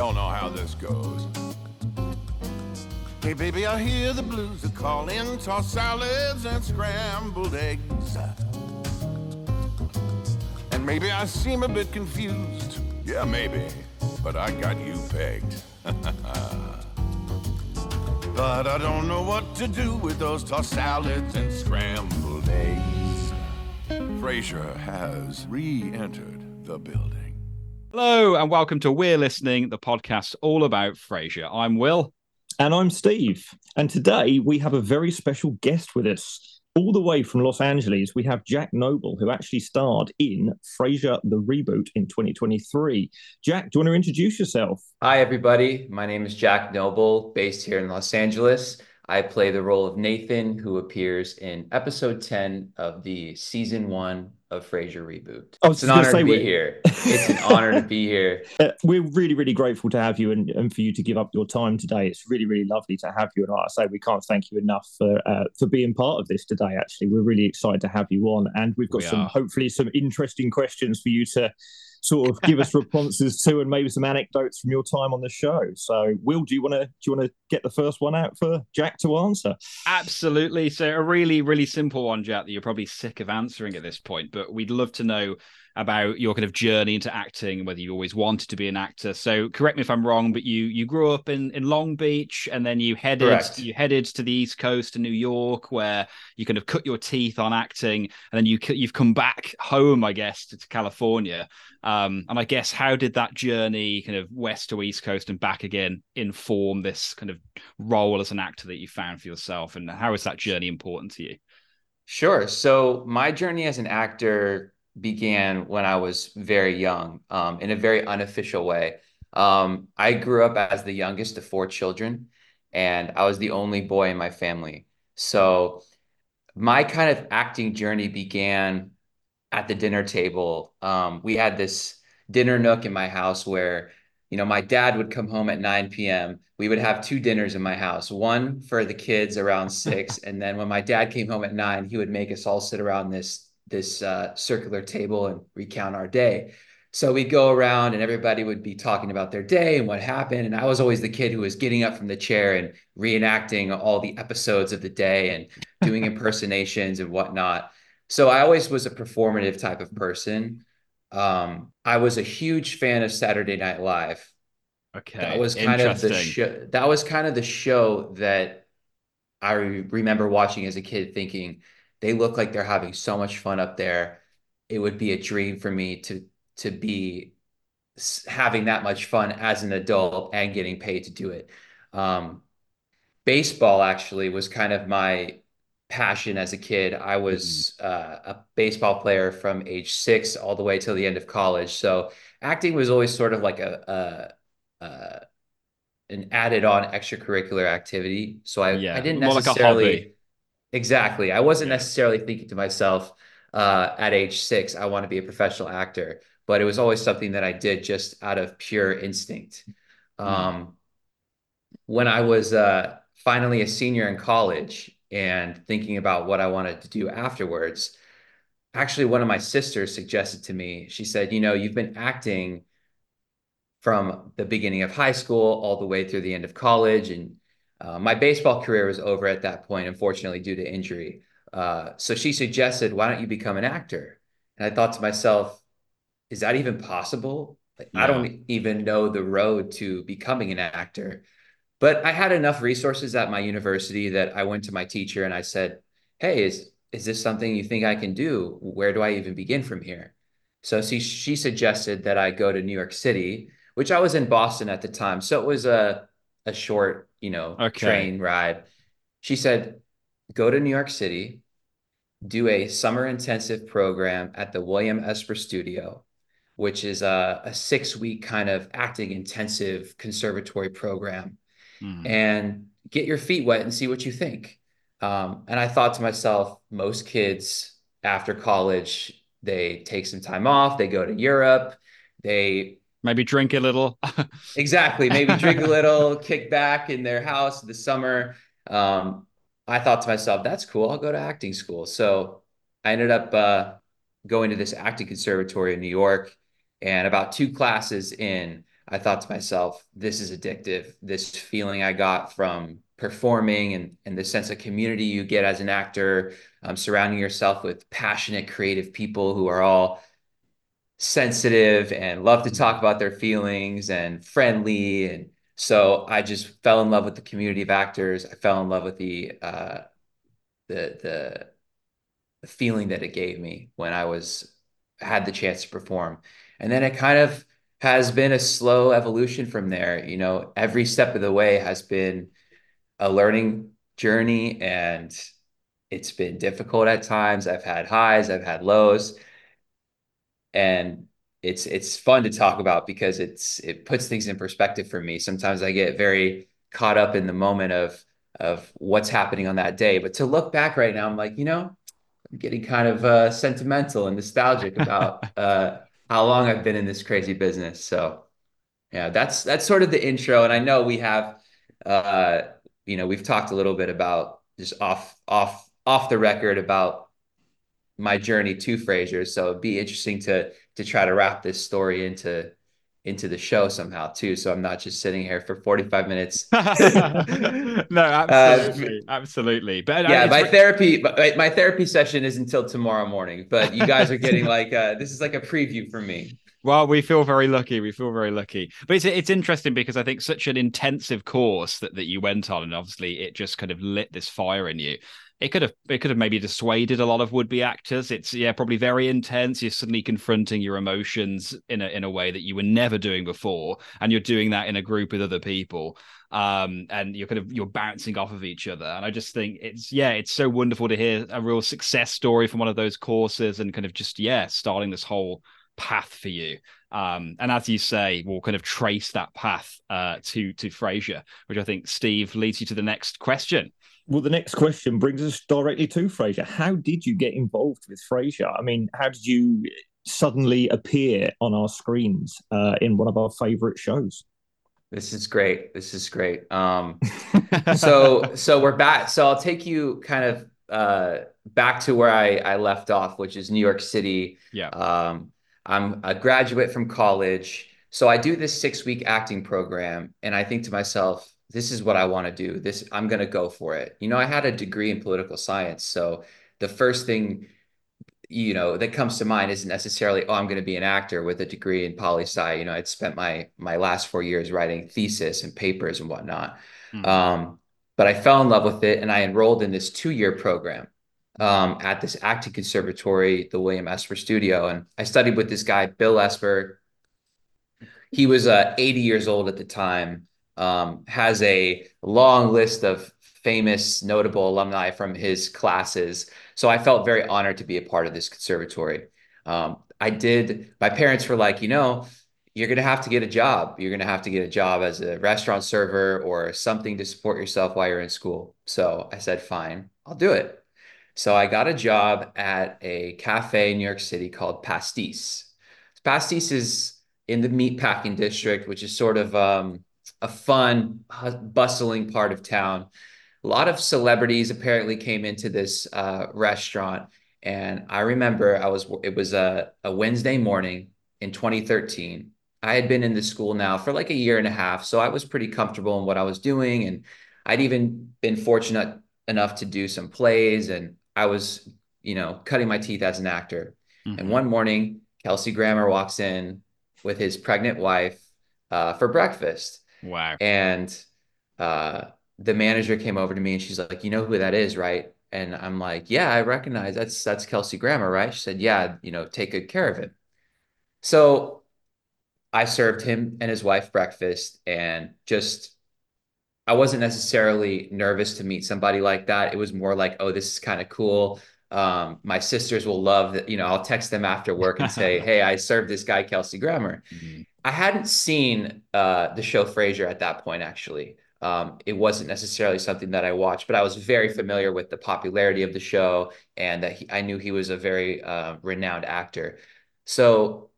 Y'all know how this goes. Hey, baby, I hear the blues are calling. Toss salads and scrambled eggs. And maybe I seem a bit confused. Yeah, maybe. But I got you pegged. but I don't know what to do with those tossed salads and scrambled eggs. Frasier has re-entered the building. Hello and welcome to We're Listening, the podcast all about Frasier. I'm Will. And I'm Steve. And today we have a very special guest with us. All the way from Los Angeles, we have Jack Noble, who actually starred in Frasier the Reboot in 2023. Jack, do you want to introduce yourself? Hi, everybody. My name is Jack Noble, based here in Los Angeles. I play the role of Nathan, who appears in episode 10 of the season one of Frasier Reboot. Oh, it's an honor gonna be we're- here. It's an honor to be here. Uh, we're really, really grateful to have you and, and for you to give up your time today. It's really, really lovely to have you. And like I say, we can't thank you enough for uh, for being part of this today. Actually, we're really excited to have you on, and we've got We some are. hopefully some interesting questions for you to sort of give us responses to, and maybe some anecdotes from your time on the show. So, Will, do you want to do you want to get the first one out for Jack to answer? Absolutely. So, a really, really simple one, Jack, that you're probably sick of answering at this point, but we'd love to know about your kind of journey into acting and whether you always wanted to be an actor. So, correct me if I'm wrong, but you you grew up in, in Long Beach and then you headed Correct. you headed to the East Coast to New York, where you kind of cut your teeth on acting, and then you you've come back home, I guess, to, to California. Um, and I guess how did that journey, kind of west to East Coast and back again, inform this kind of role as an actor that you found for yourself, and how is that journey important to you? Sure. So, my journey as an actor began when I was very young, um, in a very unofficial way. Um, I grew up as the youngest of four children, and I was the only boy in my family. So, my kind of acting journey began at the dinner table. Um, we had this dinner nook in my house where, you know, my dad would come home at 9 p.m. We would have two dinners in my house, one for the kids around six, and then when my dad came home at nine, he would make us all sit around this this uh, circular table and recount our day. So we'd go around and everybody would be talking about their day and what happened. And I was always the kid who was getting up from the chair and reenacting all the episodes of the day and doing impersonations and whatnot. So I always was a performative type of person. Um, I was a huge fan of Saturday Night Live. Okay, That was kind of the show. That was kind of the show that I re- remember watching as a kid, thinking they look like they're having so much fun up there. It would be a dream for me to to be having that much fun as an adult and getting paid to do it. Um, baseball actually was kind of my passion as a kid. I was uh, a baseball player from age six all the way till the end of college. So acting was always sort of like a, a, a an added on extracurricular activity. So I, Yeah, I didn't like necessarily hobby. Exactly. I wasn't necessarily thinking to myself uh, at age six, I want to be a professional actor, but it was always something that I did just out of pure instinct. Hmm. Um, when I was uh, finally a senior in college and thinking about what I wanted to do afterwards, actually, one of my sisters suggested to me, she said, You know, you've been acting from the beginning of high school all the way through the end of college. And uh, my baseball career was over at that point, unfortunately, due to injury. Uh, so she suggested, Why don't you become an actor? And I thought to myself, Is that even possible? Like, I don't even know the road to becoming an actor. But I had enough resources at my university that I went to my teacher and I said, Hey, is, is this something you think I can do? Where do I even begin from here? So she, she suggested that I go to New York City, which I was in Boston at the time. So it was a, a short, you know, Okay. train ride. She said, Go to New York City, do a summer intensive program at the William Esper Studio, which is a, a six week kind of acting intensive conservatory program Mhm. and get your feet wet and see what you think. Um, and I thought to myself, most kids after college, they take some time off, they go to Europe, they Maybe drink a little. exactly maybe drink a little, kick back in their house the summer. Um, I thought to myself, that's cool. I'll go to acting school. So I ended up uh, going to this acting conservatory in New York. And about two classes in, I thought to myself, this is addictive. This feeling I got from performing and, and the sense of community you get as an actor, um, surrounding yourself with passionate, creative people who are all sensitive and love to talk about their feelings and friendly. And so I just fell in love with the community of actors. I fell in love with the uh, the the the feeling that it gave me when I was had the chance to perform. And then it kind of has been a slow evolution from there. You know, every step of the way has been a learning journey and it's been difficult at times. I've had highs, I've had lows. And it's it's fun to talk about because it's it puts things in perspective for me. Sometimes I get very caught up in the moment of of what's happening on that day. But to look back right now, I'm like, you know, I'm getting kind of uh, sentimental and nostalgic about uh, how long I've been in this crazy business. So yeah, that's that's sort of the intro. And I know we have uh, you know, we've talked a little bit about just off off off the record about my journey to Frasier. So it'd be interesting to to try to wrap this story into into the show somehow too. So I'm not just sitting here for 45 minutes. no, absolutely, uh, absolutely. But yeah, my therapy, my, my, therapy session is until tomorrow morning. But you guys are getting like uh, this is like a preview for me. Well, we feel very lucky. We feel very lucky. But it's it's interesting because I think such an intensive course that, that you went on, and obviously it just kind of lit this fire in you it could have it could have maybe dissuaded a lot of would-be actors. It's yeah probably very intense. You're suddenly confronting your emotions in a in a way that you were never doing before and you're doing that in a group with other people. Um and you're kind of you're bouncing off of each other. And i just think it's yeah it's so wonderful to hear a real success story from one of those courses and kind of just yeah starting this whole path for you. Um, and as you say, we'll kind of trace that path uh, to to Frasier, which I think Steve leads you to the next question. Well, the next question brings us directly to Frasier. How did you get involved with Frasier? I mean, how did you suddenly appear on our screens uh, in one of our favorite shows? This is great. This is great. Um, so, so we're back. So I'll take you kind of uh, back to where I, I left off, which is New York City. Yeah. Um, I'm a graduate from college. So I do this six week acting program, and I think to myself, this is what I want to do. This I'm going to go for it. You know, I had a degree in political science, so the first thing you know that comes to mind isn't necessarily oh I'm going to be an actor with a degree in poli sci. You know, I'd spent my my last four years writing thesis and papers and whatnot. Mm. Um, but I fell in love with it and I enrolled in this two year program um, at this acting conservatory, the William Esper Studio, and I studied with this guy Bill Esper. He was uh, 80 years old at the time um, has a long list of famous, notable alumni from his classes. So I felt very honored to be a part of this conservatory. Um, I did, my parents were like, you know, you're going to have to get a job. You're going to have to get a job as a restaurant server or something to support yourself while you're in school. So I said, fine, I'll do it. So I got a job at a cafe in New York City called Pastis. Pastis is in the meatpacking district, which is sort of um, a fun, bustling part of town. A lot of celebrities apparently came into this uh, restaurant. And I remember I was, it was a, a Wednesday morning in 2013. I had been in the school now for like a year and a half. So I was pretty comfortable in what I was doing. And I'd even been fortunate enough to do some plays. And I was, you know, cutting my teeth as an actor. Mm-hmm. And one morning, Kelsey Grammer walks in with his pregnant wife uh, for breakfast. Wow. And uh, the manager came over to me and she's like, you know who that is, right? And I'm like, yeah, I recognize that's that's Kelsey Grammer, right? She said, yeah, you know, take good care of him. So I served him and his wife breakfast and just I wasn't necessarily nervous to meet somebody like that. It was more like, oh, this is kind of cool. Um, my sisters will love that. You know, I'll text them after work and say, hey, I served this guy, Kelsey Grammer. Mm-hmm. I hadn't seen uh, the show Frasier at that point, actually. Um, it wasn't necessarily something that I watched, but I was very familiar with the popularity of the show and that he, I knew he was a very uh, renowned actor. So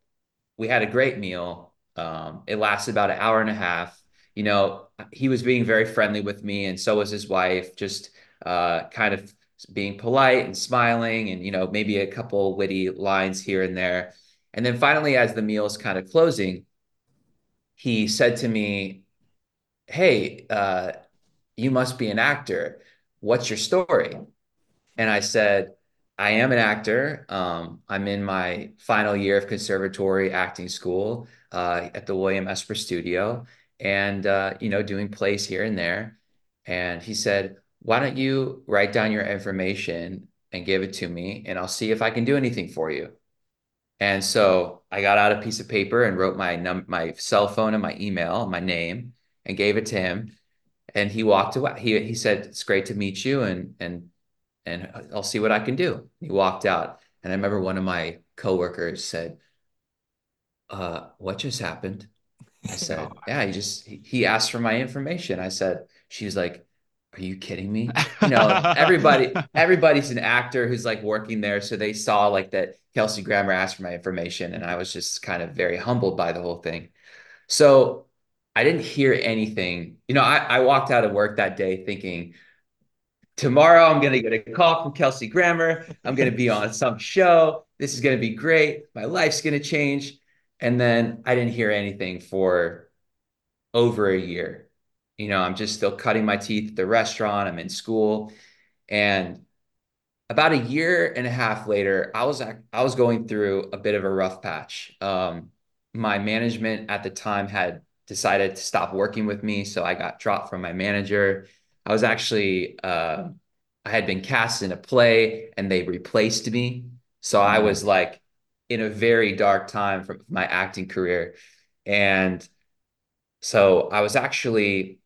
we had a great meal. Um, it lasted about an hour and a half. You know, he was being very friendly with me, and so was his wife, just uh, kind of being polite and smiling, and you know, maybe a couple witty lines here and there. And then finally, as the meal is kind of closing, he said to me, Hey, uh, you must be an actor. What's your story? And I said, I am an actor. Um, I'm in my final year of conservatory acting school uh, at the William Esper Studio, and uh, you know, doing plays here and there. And he said, "Why don't you write down your information and give it to me, and I'll see if I can do anything for you." And so I got out a piece of paper and wrote my num my cell phone and my email, my name, and gave it to him. And he walked away. He he said, "It's great to meet you, and and and I'll see what I can do." He walked out, and I remember one of my coworkers said, uh, "What just happened?" I said, "Yeah, he just he asked for my information." I said, "She's like." Are you kidding me? You know, everybody, everybody's an actor who's like working there. So they saw like that Kelsey Grammer asked for my information, and I was just kind of very humbled by the whole thing. So I didn't hear anything. You know, I, I walked out of work that day thinking, tomorrow I'm going to get a call from Kelsey Grammer. I'm going to be on some show. This is going to be great. My life's going to change. And then I didn't hear anything for over a year. You know, I'm just still cutting my teeth at the restaurant. I'm in school. And about a year and a half later, I was I was going through a bit of a rough patch. Um, my management at the time had decided to stop working with me, so I got dropped from my manager. I was actually uh, I had been cast in a play, and they replaced me. So I was like in a very dark time for my acting career, and so I was actually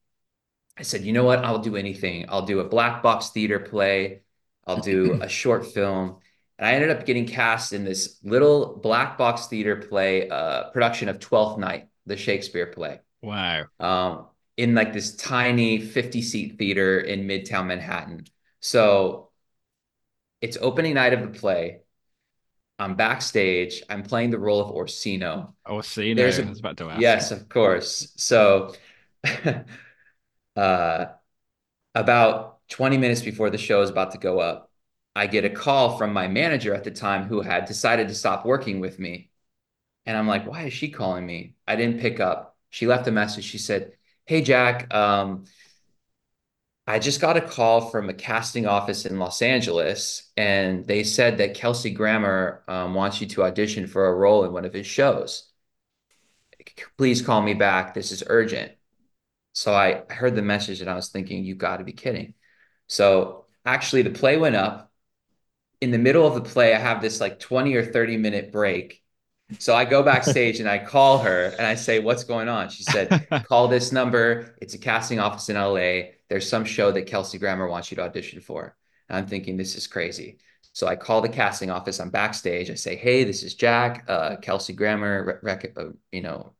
I said, you know what? I'll do anything. I'll do a black box theater play. I'll do a short film. And I ended up getting cast in this little black box theater play, uh, production of Twelfth Night, the Shakespeare play. Wow. Um, in like this tiny 50 seat theater in Midtown Manhattan. So it's opening night of the play. I'm backstage. I'm playing the role of Orsino. Orsino. There's a, I was about to ask. Yes, of course. So, uh, about 20 minutes before the show is about to go up, I get a call from my manager at the time who had decided to stop working with me. And I'm like, why is she calling me? I didn't pick up. She left a message. She said, Hey, Jack, um, I just got a call from a casting office in Los Angeles, and they said that Kelsey Grammer um, wants you to audition for a role in one of his shows. Please call me back. This is urgent. So I heard the message and I was thinking, you got to be kidding. So actually, the play went up in the middle of the play, I have this like 20 or 30 minute break. So I go backstage and I call her and I say, What's going on? She said, Call this number. It's a casting office in LA. There's some show that Kelsey Grammer wants you to audition for. And I'm thinking, This is crazy. So I call the casting office. I'm backstage. I say, Hey, this is Jack. Uh, Kelsey Grammer, rec- uh, you know,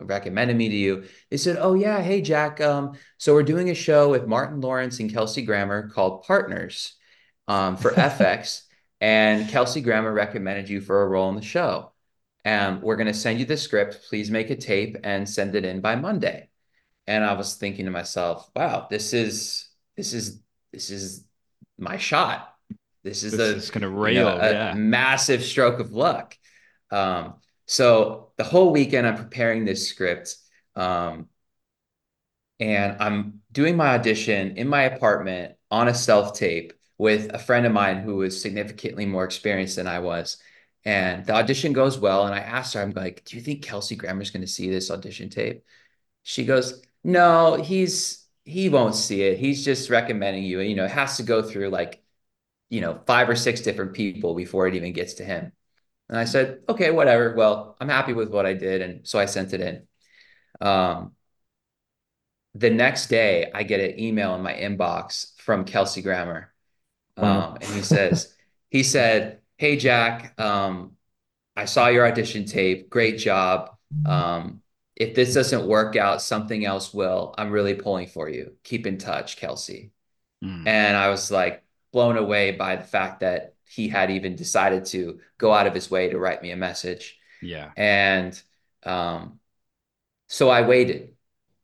recommended me to you. They said, Oh, yeah. Hey, Jack. Um, so we're doing a show with Martin Lawrence and Kelsey Grammer called Partners um, for FX, and Kelsey Grammer recommended you for a role in the show. And we're going to send you the script. Please make a tape and send it in by Monday. And I was thinking to myself, wow, this is this is this is my shot. This is this a, going to rail, you know, a yeah. massive stroke of luck. Um, so the whole weekend, I'm preparing this script, um, and I'm doing my audition in my apartment on a self tape with a friend of mine who was significantly more experienced than I was. And the audition goes well. And I asked her, I'm like, do you think Kelsey Grammer's going to see this audition tape? She goes, no, he's, he won't see it. He's just recommending you. You know, it has to go through like, you know, five or six different people before it even gets to him. And I said, okay, whatever. Well, I'm happy with what I did. And so I sent it in. Um, the next day, I get an email in my inbox from Kelsey Grammer Wow. Um, and he says, he said, Hey, Jack, um, I saw your audition tape. Great job. Um, if this doesn't work out, something else will. I'm really pulling for you. Keep in touch, Kelsey. Mm. And I was like blown away by the fact that he had even decided to go out of his way to write me a message. Yeah. And um, so I waited.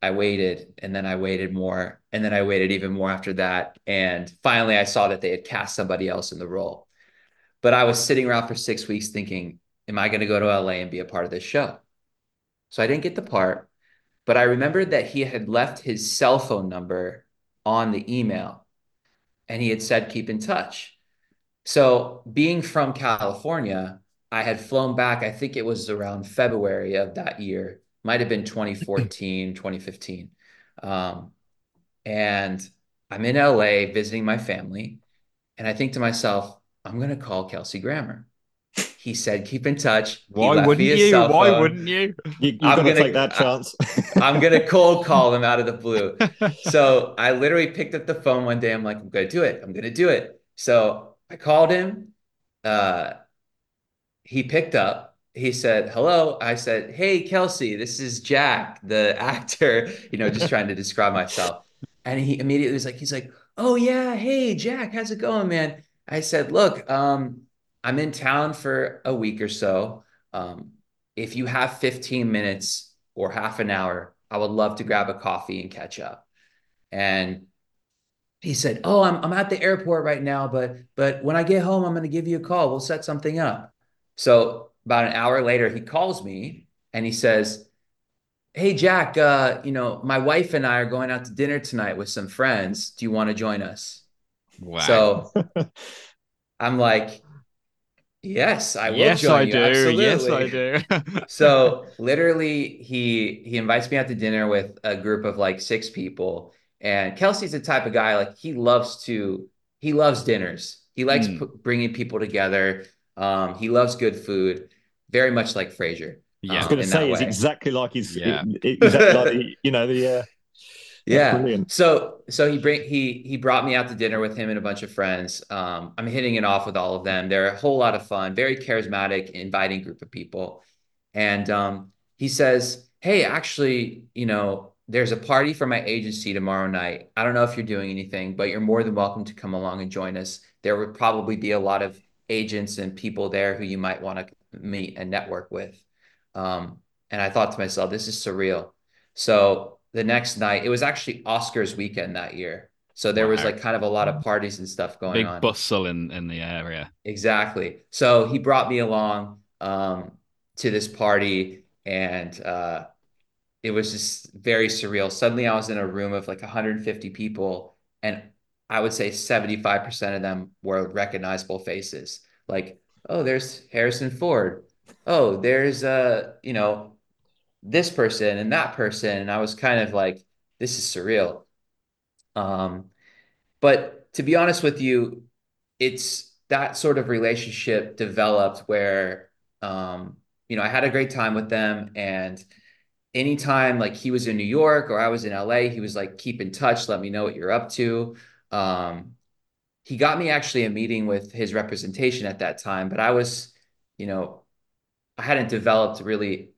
I waited and then I waited more and then I waited even more after that. And finally I saw that they had cast somebody else in the role. But I was sitting around for six weeks thinking, am I going to go to LA and be a part of this show? So I didn't get the part. but I remembered that he had left his cell phone number on the email and he had said, keep in touch. So, being from California, I had flown back, I think it was around February of that year, might have been 2014, 2015. Um, and I'm in LA visiting my family. And I think to myself, I'm going to call Kelsey Grammer. He said, keep in touch. Why wouldn't you? Why wouldn't you? you are going to take that chance. I'm going to cold call him out of the blue. So I literally picked up the phone one day. I'm like, I'm going to do it. I'm going to do it. So I called him. Uh, he picked up. He said, hello. I said, hey, Kelsey, this is Jack, the actor, you know, just trying to describe myself. And he immediately was like, he's like, oh, yeah. Hey, Jack, how's it going, man? I said, look, um, I'm in town for a week or so. Um, if you have 15 minutes or half an hour, I would love to grab a coffee and catch up. And he said, "Oh, I'm I'm at the airport right now, but but when I get home, I'm going to give you a call. We'll set something up." So about an hour later, he calls me and he says, "Hey Jack, uh, you know my wife and I are going out to dinner tonight with some friends. Do you want to join us?" Wow. So I'm like, Yes, I will yes, join I you. do. Absolutely. Yes, I do. so literally he he invites me out to dinner with a group of like six people and Kelsey's the type of guy like he loves to he loves dinners. He likes Mm. p- bringing people together. Um, he loves good food, very much like Frasier. I was going to say it's way. exactly like his, Yeah. it- exactly like you know the uh, Yeah. brilliant. So so he bring he he brought me out to dinner with him and a bunch of friends. Um, I'm hitting it off with all of them. They're a whole lot of fun, very charismatic, inviting group of people. And um, he says, "Hey, actually, you know, there's a party for my agency tomorrow night. I don't know if you're doing anything, but you're more than welcome to come along and join us. There would probably be a lot of agents and people there who you might want to meet and network with." Um, and I thought to myself, "This is surreal." So the next night, it was actually Oscars weekend that year. So there was like kind of a lot of parties and stuff going Big on. Big bustle in in the area. Exactly. So he brought me along um, to this party, and uh, it was just very surreal. Suddenly, I was in a room of like 150 people, and I would say 75% of them were recognizable faces. Like, oh, there's Harrison Ford. Oh, there's uh, you know, this person and that person, and I was kind of like, this is surreal. Um, but to be honest with you, it's that sort of relationship developed where um, you know, I had a great time with them and anytime like he was in New York or I was in LA, he was like, keep in touch, let me know what you're up to. Um, he got me actually a meeting with his representation at that time, but I was, you know, I hadn't developed really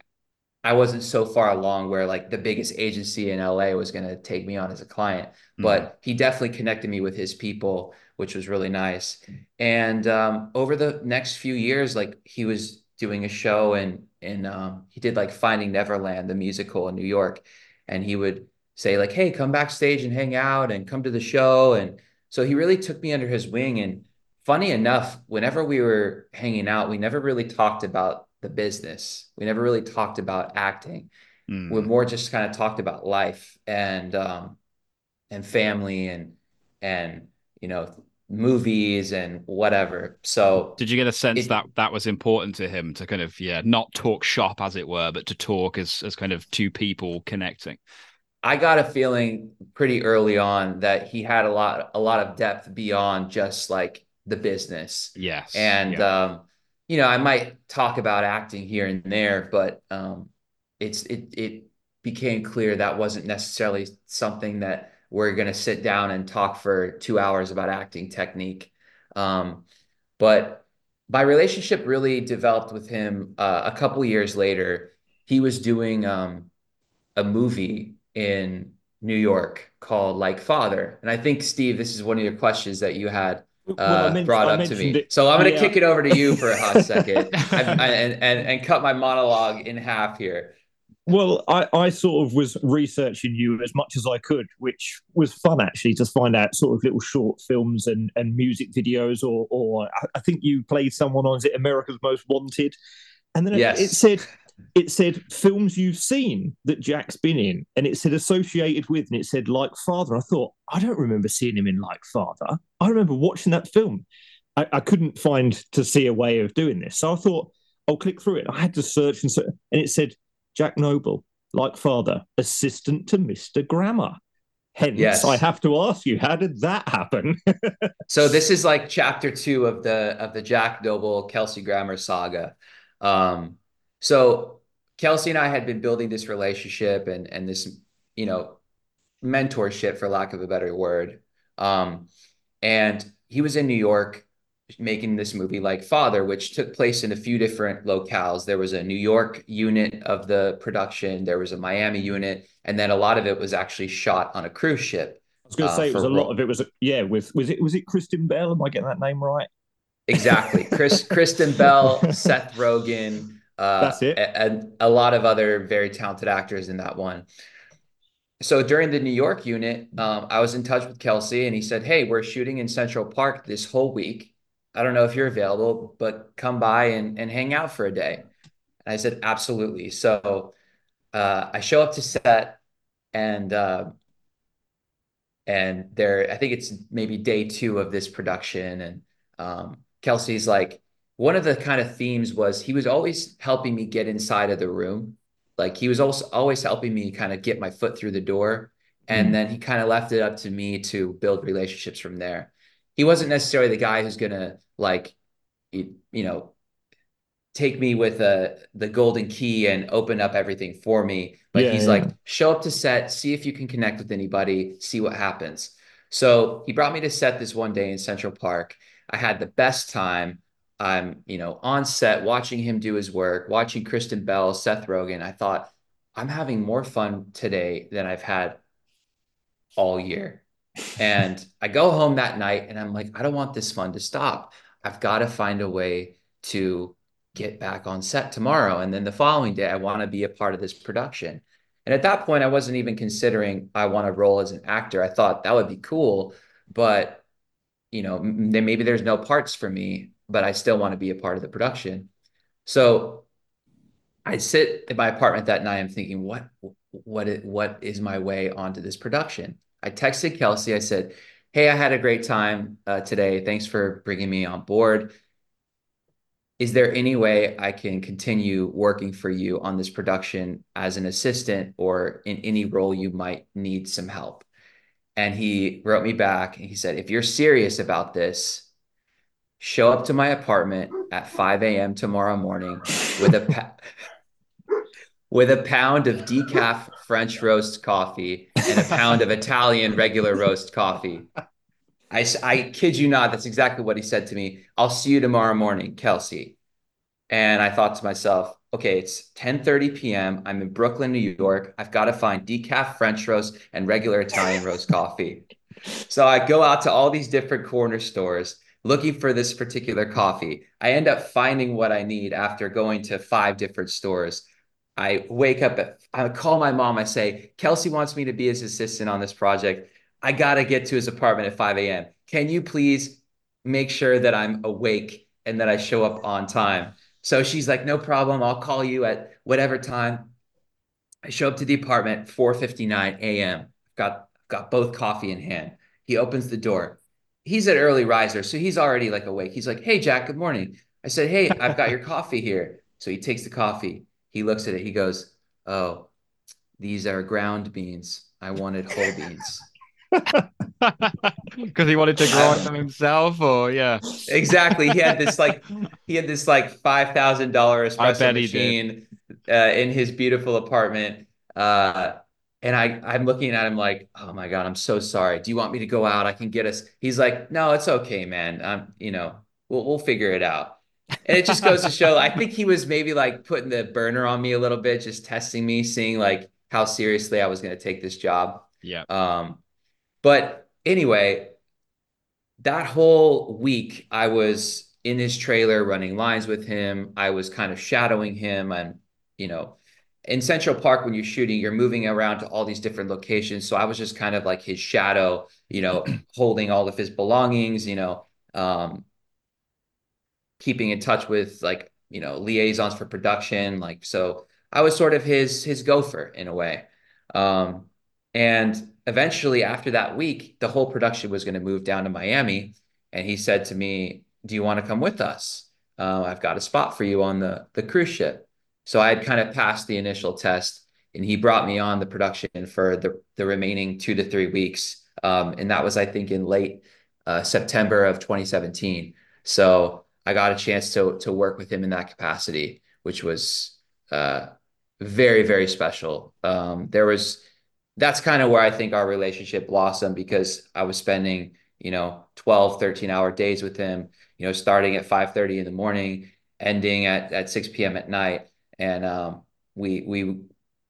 I wasn't so far along where like the biggest agency in LA was going to take me on as a client, but he definitely connected me with his people, which was really nice. And um, over the next few years, like he was doing a show and and um, he did like Finding Neverland, the musical in New York, and he would say like, "Hey, come backstage and hang out, and come to the show." And so he really took me under his wing. And funny enough, whenever we were hanging out, we never really talked about the business. We never really talked about acting. Mm. We more just kind of talked about life and um, and family and and you know movies and whatever. So Did you get a sense It- that that was important to him to kind of yeah not talk shop as it were, but to talk as as kind of two people connecting? I got a feeling pretty early on that he had a lot a lot of depth beyond just like the business. Yes, And yeah. um, you know, I might talk about acting here and there, but um, it's it it became clear that wasn't necessarily something that we're going to sit down and talk for two hours about acting technique. Um, but my relationship really developed with him uh, a couple years later. He was doing um, a movie in New York called Like Father, and I think Steve, this is one of your questions that you had Well, I uh, brought I up to me. it- So I'm going to yeah. kick it over to you for a hot second I, I, and, and and cut my monologue in half here. Well, I, I sort of was researching you as much as I could, which was fun actually to find out sort of little short films and, and music videos. Or, or I- think you played someone on is it America's Most Wanted, and then it- Yes. it said it said films you've seen that Jack's been in, and it said associated with, and it said like Father. I thought I don't remember seeing him in like Father. I remember watching that film. I, I couldn't find to see a way of doing this, so I thought I'll click through it. I had to search and search, and it said Jack Noble, like Father, assistant to Mister Grammer. Hence, yes. I have to ask you, how did that happen? so this is like chapter two of the of the Jack Noble Kelsey Grammer saga. Um, so Kelsey and I had been building this relationship and and this, you know, mentorship for lack of a better word. Um, and he was in New York making this movie like Father, which took place in a few different locales. There was a New York unit of the production, there was a Miami unit, and then a lot of it was actually shot on a cruise ship. I was going to uh, say it was a lot of it was yeah with was it was it Kristen Bell? Am I getting that name right? Exactly, Chris Kristen Bell, Seth Rogen. Uh, That's it, and a lot of other very talented actors in that one. So during the New York unit, um, I was in touch with Kelsey, and he said, "Hey, we're shooting in Central Park this whole week. I don't know if you're available, but come by and, and hang out for a day. And I said, absolutely. So uh, I show up to set and uh, and there, I think it's maybe day two of this production. And um, Kelsey's like, one of the kind of themes was he was always helping me get inside of the room. Like he was also always helping me kind of get my foot through the door. And mm. then he kind of left it up to me to build relationships from there he wasn't necessarily the guy who's gonna like you, you know take me with uh, the golden key and open up everything for me. But yeah, he's yeah. like show up to set see if you can connect with anybody see what happens. So he brought me to set this one day in central park. I had the best time. I'm you know on set watching him do his work watching kristen bell seth rogen. I thought i'm having more fun today than i've had all year and I go home that night and I'm like, I don't want this fun to stop. I've got to find a way to get back on set tomorrow. And then the following day, I want to be a part of this production. And at that point, I wasn't even considering I want to roll as an actor. I thought that would be cool, but you know, then maybe there's no parts for me, but I still want to be a part of the production. So I sit in my apartment that night. I'm thinking, what, what, what is my way onto this production? I texted Kelsey. I said, Hey, I had a great time uh, today. Thanks for bringing me on board. Is there any way I can continue working for you on this production as an assistant or in any role you might need some help? And he wrote me back and he said, If you're serious about this, show up to my apartment at 5 a.m. tomorrow morning with a pa- with a pound of decaf French roast coffee and a pound of Italian regular roast coffee. I, I kid you not, that's exactly what he said to me. I'll see you tomorrow morning, Kelsey. And I thought to myself, okay, it's 10:30 p.m. I'm in Brooklyn, New York. I've got to find decaf French roast and regular Italian roast coffee. So I go out to all these different corner stores looking for this particular coffee. I end up finding what I need after going to five different stores. I wake up, at, I call my mom. I say, Kelsey wants me to be his assistant on this project. I got to get to his apartment at 5 a.m. Can you please make sure that I'm awake and that I show up on time? So she's like, no problem. I'll call you at whatever time. I show up to the apartment, 4:59 a.m. Got got both coffee in hand. He opens the door. He's an early riser, so he's already like awake. He's like, "Hey, Jack, good morning." I said, "Hey, I've got your coffee here." So he takes the coffee. He looks at it. He goes, "Oh, these are ground beans. I wanted whole beans." Because he wanted to grind them himself, or yeah, exactly. He had this like he had this like five thousand dollar espresso machine uh, in his beautiful apartment. Uh, and I I'm looking at him like, oh my god, I'm so sorry. Do you want me to go out? I can get us. He's like, no, it's okay, man. I'm you know we'll we'll figure it out and it just goes to show i think he was maybe like putting the burner on me a little bit just testing me seeing like how seriously i was going to take this job. Yeah. Um but anyway that whole week i was in his trailer running lines with him. I was kind of shadowing him and you know in central park when you're shooting you're moving around to all these different locations. So i was just kind of like his shadow you know holding all of his belongings you know um keeping in touch with like you know liaisons for production like so I was sort of his his gopher in a way. Um, and eventually after that week the whole production was going to move down to Miami and he said to me do you want to come with us? Uh, I've got a spot for you on the the cruise ship. So I had kind of passed the initial test and he brought me on the production for the the remaining two to three weeks. Um, and that was I think in late uh, September of 2017 so I got a chance to to work with him in that capacity, which was uh, very very special. Um, there was that's kind of where I think our relationship blossomed because I was spending you know 12 13 hour days with him you know starting at 5 30 in the morning ending at, at 6 p.m at night and um, we we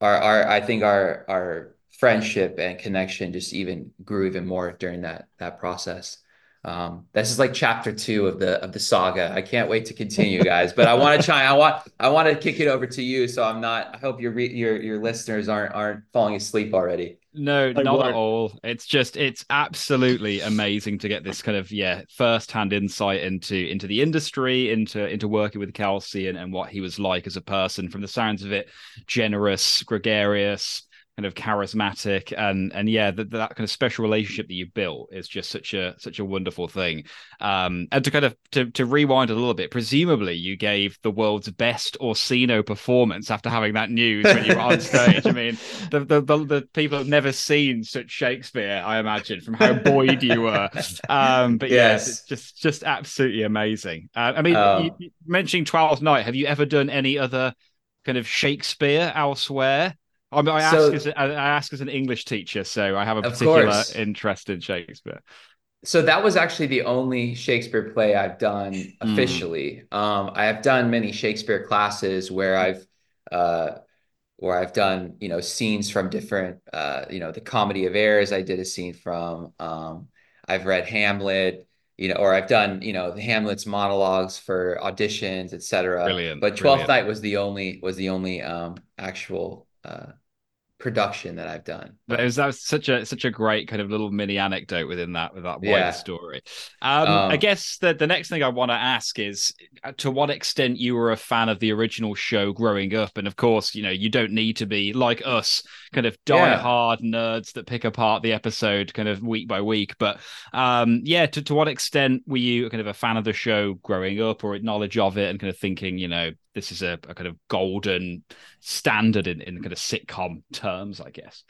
our, our i think our our friendship and connection just even grew even more during that that process um, this is like chapter two of the of the saga. I can't wait to continue, guys. But I want to try. I want I want to kick it over to you. So I'm not. I hope your re, your your listeners aren't aren't falling asleep already. No, I not won't. at all. It's just it's absolutely amazing to get this kind of yeah first hand insight into into the industry, into into working with Kelsey and, and what he was like as a person. From the sounds of it, generous, gregarious, kind of charismatic and and yeah that, that kind of special relationship that you built is just such a such a wonderful thing. Um and to kind of to, to rewind a little bit presumably you gave the world's best orsino performance after having that news when you were on stage. I mean the, the, the the people have never seen such shakespeare i imagine from how buoyed you were. Um but yes, it's just just absolutely amazing. Uh, i mean um, you, mentioning 12th night have you ever done any other kind of shakespeare elsewhere I, mean, I so, ask as a, I ask as an English teacher, so I have a particular course. interest in Shakespeare. So that was actually the only Shakespeare play I've done hmm. officially. Mm. Um, I have done many Shakespeare classes where I've uh, where I've done you know scenes from different uh, you know the Comedy of Errors. I did a scene from. Um, I've read Hamlet you know, or I've done, you know, the Hamlet's monologues for auditions, etc. Brilliant. But Twelfth Night was the only was the only um actual uh production that I've done. But it was that was such a such a great kind of little mini anecdote within that with that wider yeah. story. Um, um, I guess the the next thing I want to ask is uh, to what extent you were a fan of the original show growing up, and of course, you know, you don't need to be like us, kind of die yeah. hard nerds that pick apart the episode kind of week by week. But um, yeah, to to what extent were you kind of a fan of the show growing up, or knowledge of it, and kind of thinking, you know, this is a, a kind of golden standard in, in kind of sitcom terms, I guess.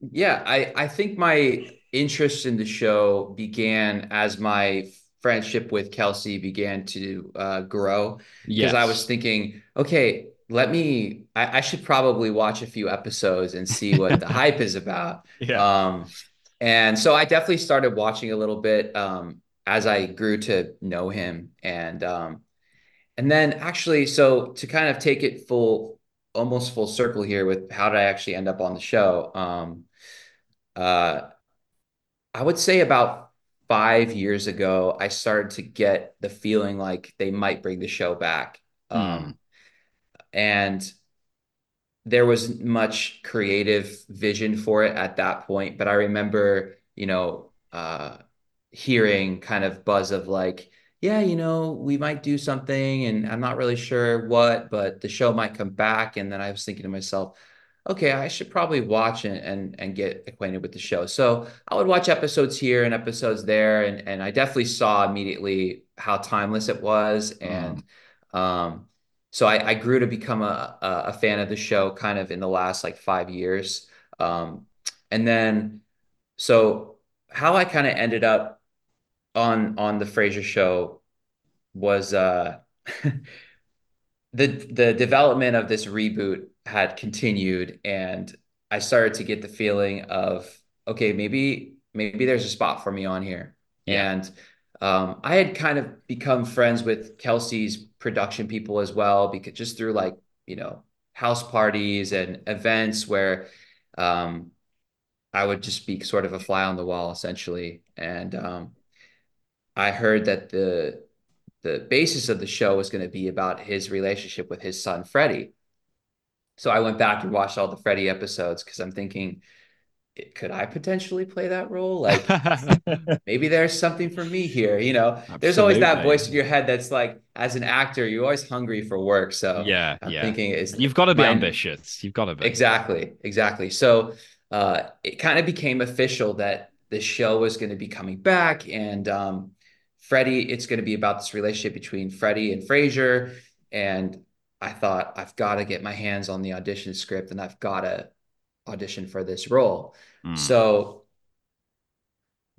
Yeah, I, I think my interest in the show began as my friendship with Kelsey began to uh, grow. Because yes. I was thinking, okay, let me, I, I, should probably watch a few episodes and see what the hype is about. Yeah. Um, and so I definitely started watching a little bit um, as I grew to know him. And um, and then actually, so to kind of take it full, almost full circle here with how did I actually end up on the show? Um, uh, I would say about five years ago, I started to get the feeling like they might bring the show back. Mm. Um, and there was much creative vision for it at that point. But I remember, you know, uh, hearing kind of buzz of like, yeah, you know, we might do something and I'm not really sure what, but the show might come back. And then I was thinking to myself, okay, I should probably watch and, and, and get acquainted with the show. So I would watch episodes here and episodes there. And, and I definitely saw immediately how timeless it was. And um, so I, I grew to become a, a fan of the show kind of in the last like five years. Um, and then, so how I kind of ended up on on the Frasier show was uh the the development of this reboot had continued and I started to get the feeling of okay maybe maybe there's a spot for me on here yeah. and um, I had kind of become friends with Kelsey's production people as well because just through like you know house parties and events where um, I would just be sort of a fly on the wall essentially and um, I heard that the the basis of the show was going to be about his relationship with his son Freddie. So I went back and watched all the Freddie episodes because I'm thinking could I potentially play that role? Like maybe there's something for me here. You know, Absolutely. there's always that voice in your head that's like, as an actor, you're always hungry for work. So yeah, I'm yeah. thinking is you've got to be ambitious. You've got to be exactly, exactly. So uh, it kind of became official that the show was going to be coming back, and um, Freddie, it's going to be about this relationship between Freddie and Frasier, and I thought I've got to get my hands on the audition script, and I've got to audition for this role. Mm. So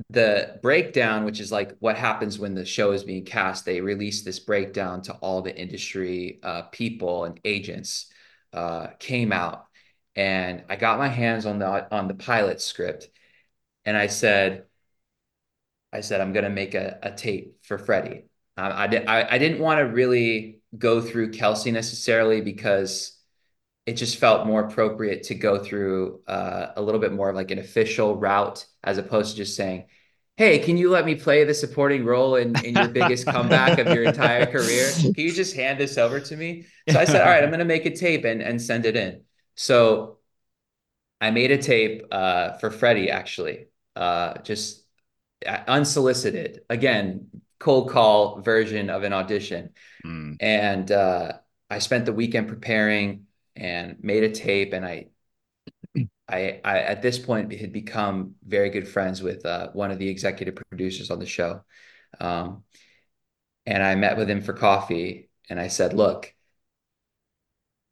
the breakdown, which is like what happens when the show is being cast, they release this breakdown to all the industry uh, people and agents. Uh, came out, and I got my hands on the on the pilot script, and I said, I said I'm gonna make a, a tape for Freddie. I, I, I didn't want to really go through Kelsey necessarily because it just felt more appropriate to go through uh, a little bit more of like an official route as opposed to just saying, Hey, can you let me play the supporting role in, in your biggest comeback of your entire career? Can you just hand this over to me? So I said, All right, I'm going to make a tape and, and send it in. So I made a tape uh, for Freddie, actually, uh, just unsolicited. Again, cold call version of an audition. Mm. And uh, I spent the weekend preparing and made a tape and I I, I at this point had become very good friends with uh, one of the executive producers on the show. Um, and I met with him for coffee and I said, look,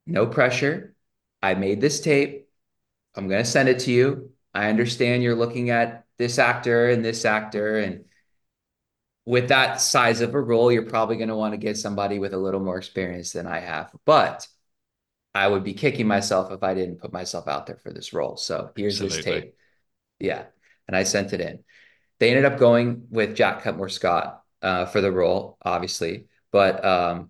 no pressure. I made this tape. I'm going to send it to you. I understand you're looking at this actor and this actor. And with that size of a role, you're probably going to want to get somebody with a little more experience than I have. But I would be kicking myself if I didn't put myself out there for this role. So here's Absolutely. this tape. Yeah. And I sent it in. They ended up going with Jack Cutmore Scott uh, for the role, obviously. But um,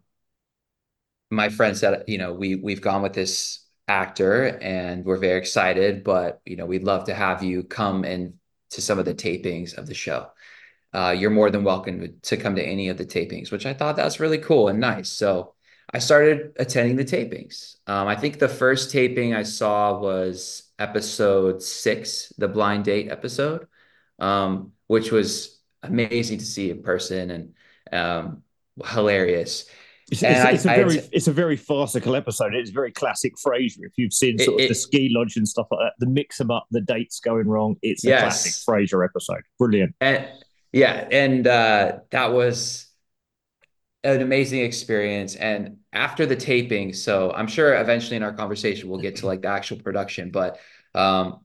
my friend said, you know, we we've gone with this actor and we're very excited, but you know, we'd love to have you come and to some of the tapings of the show. Uh, you're more than welcome to come to any of the tapings, which I thought that was really cool and nice. So I started attending the tapings. Um, I think the first taping I saw was episode six, the blind date episode, um, which was amazing to see in person and um, hilarious. It's, it's, I, it's a very it's a very farcical episode. It's very classic Frasier. If you've seen sort it, of the ski lodge and stuff like that, the mix them up, the dates going wrong. It's a yes. classic Frasier episode. Brilliant. And, yeah, and uh, that was an amazing experience. And after the taping, so I'm sure eventually in our conversation we'll get to like the actual production, but um,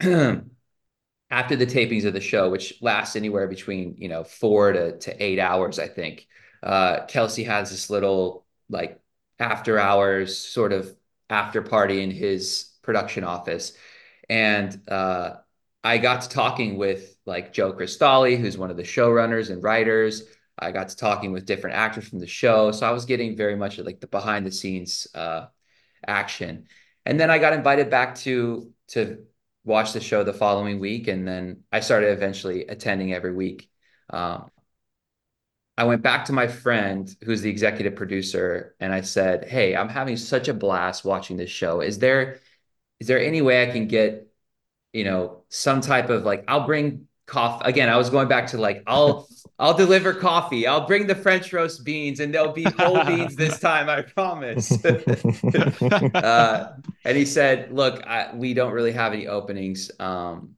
after the tapings of the show, which lasts anywhere between you know four to to eight hours, I think. Uh, Kelsey has this little like after hours sort of after party in his production office, and uh, I got to talking with like Joe Cristalli, who's one of the showrunners and writers. I got to talking with different actors from the show. So I was getting very much like the behind the scenes uh, action. And then I got invited back to to watch the show the following week. And then I started eventually attending every week. Um, I went back to my friend who's the executive producer and I said, Hey, I'm having such a blast watching this show. Is there is there any way I can get, you know, some type of like I'll bring coffee again i was going back to like i'll i'll deliver coffee. I'll bring the french roast beans and they'll be whole beans this time i promise. Uh, and he said look I, we don't really have any openings um,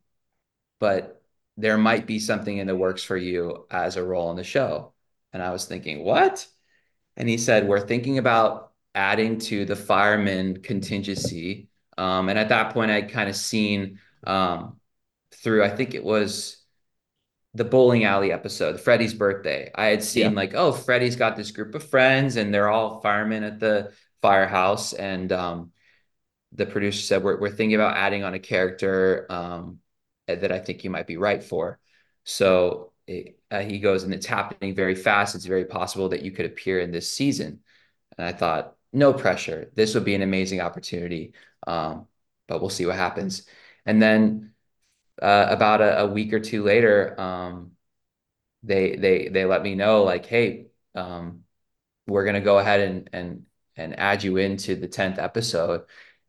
but there might be something in the works for you as a role in the show and i was thinking what and he said we're thinking about adding to the fireman contingency um, and at that point i'd kind of seen um, through i think it was the bowling alley episode, Freddie's birthday. I had seen yeah. like, oh, Freddie's got this group of friends and they're all firemen at the firehouse. And um, the producer said, we're, we're thinking about adding on a character um, that I think you might be right for. So it, uh, he goes, and it's happening very fast. It's very possible that you could appear in this season. And I thought, no pressure. This would be an amazing opportunity. Um, but we'll see what happens. And then uh, about a, a, week or two later, um, they they they let me know like, hey, um, we're gonna go ahead and and and add you into the tenth episode,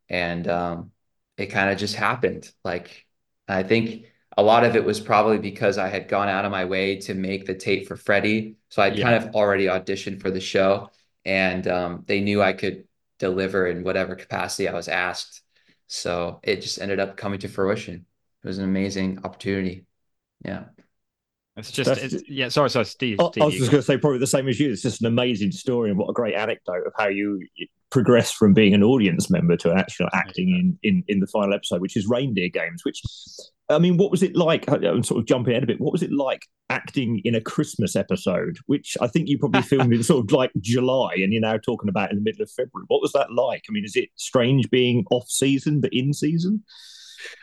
and um, it kind of just happened. Like I think a lot of it was probably because I had gone out of my way to make the tape for Freddie. So I yeah. kind of already auditioned for the show and um, they knew I could deliver in whatever capacity I was asked. So it just ended up coming to fruition. It was an amazing opportunity. Yeah. It's just, it's, yeah. Sorry, sorry, Steve. I, Steve, I was just going to say probably the same as you. It's just an amazing story and what a great anecdote of how you progressed from being an audience member to actually acting in, in in the final episode, which is Reindeer Games. Which, I mean, what was it like? I'm sort of jumping ahead a bit. What was it like acting in a Christmas episode, which I think you probably filmed in sort of like July, and you're now talking about in the middle of February? What was that like? I mean, is it strange being off season but in season?